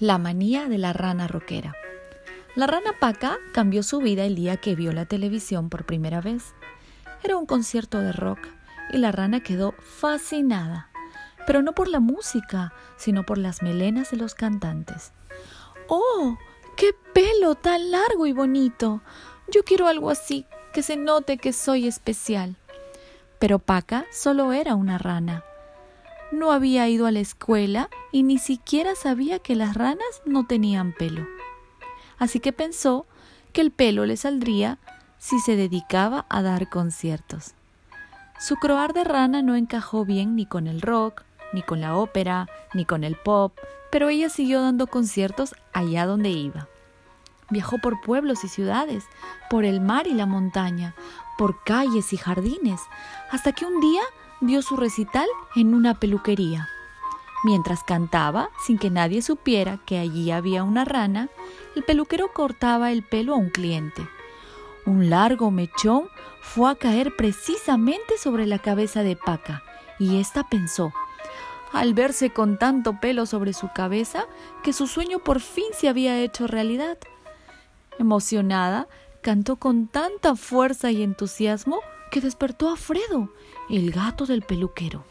La manía de la rana roquera. La rana Paca cambió su vida el día que vio la televisión por primera vez. Era un concierto de rock y la rana quedó fascinada, pero no por la música, sino por las melenas de los cantantes. ¡Oh! ¡Qué pelo tan largo y bonito! Yo quiero algo así, que se note que soy especial. Pero Paca solo era una rana no había ido a la escuela y ni siquiera sabía que las ranas no tenían pelo. Así que pensó que el pelo le saldría si se dedicaba a dar conciertos. Su croar de rana no encajó bien ni con el rock, ni con la ópera, ni con el pop, pero ella siguió dando conciertos allá donde iba. Viajó por pueblos y ciudades, por el mar y la montaña, por calles y jardines, hasta que un día dio su recital en una peluquería. Mientras cantaba, sin que nadie supiera que allí había una rana, el peluquero cortaba el pelo a un cliente. Un largo mechón fue a caer precisamente sobre la cabeza de Paca, y ésta pensó, al verse con tanto pelo sobre su cabeza, que su sueño por fin se había hecho realidad. Emocionada, cantó con tanta fuerza y entusiasmo que despertó a Fredo, el gato del peluquero.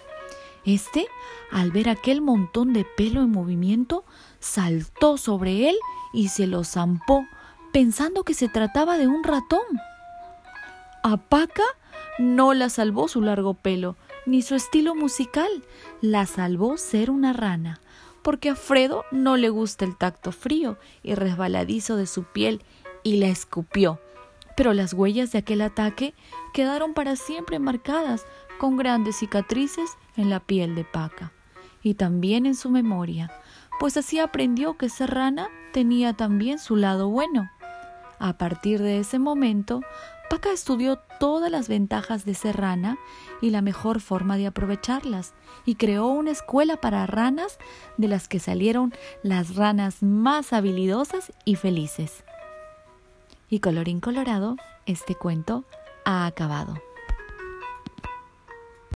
Este, al ver aquel montón de pelo en movimiento, saltó sobre él y se lo zampó, pensando que se trataba de un ratón. A Paca no la salvó su largo pelo, ni su estilo musical, la salvó ser una rana, porque a Fredo no le gusta el tacto frío y resbaladizo de su piel, y la escupió pero las huellas de aquel ataque quedaron para siempre marcadas con grandes cicatrices en la piel de Paca y también en su memoria, pues así aprendió que ser rana tenía también su lado bueno. A partir de ese momento, Paca estudió todas las ventajas de ser rana y la mejor forma de aprovecharlas, y creó una escuela para ranas de las que salieron las ranas más habilidosas y felices. Y colorín colorado, este cuento ha acabado.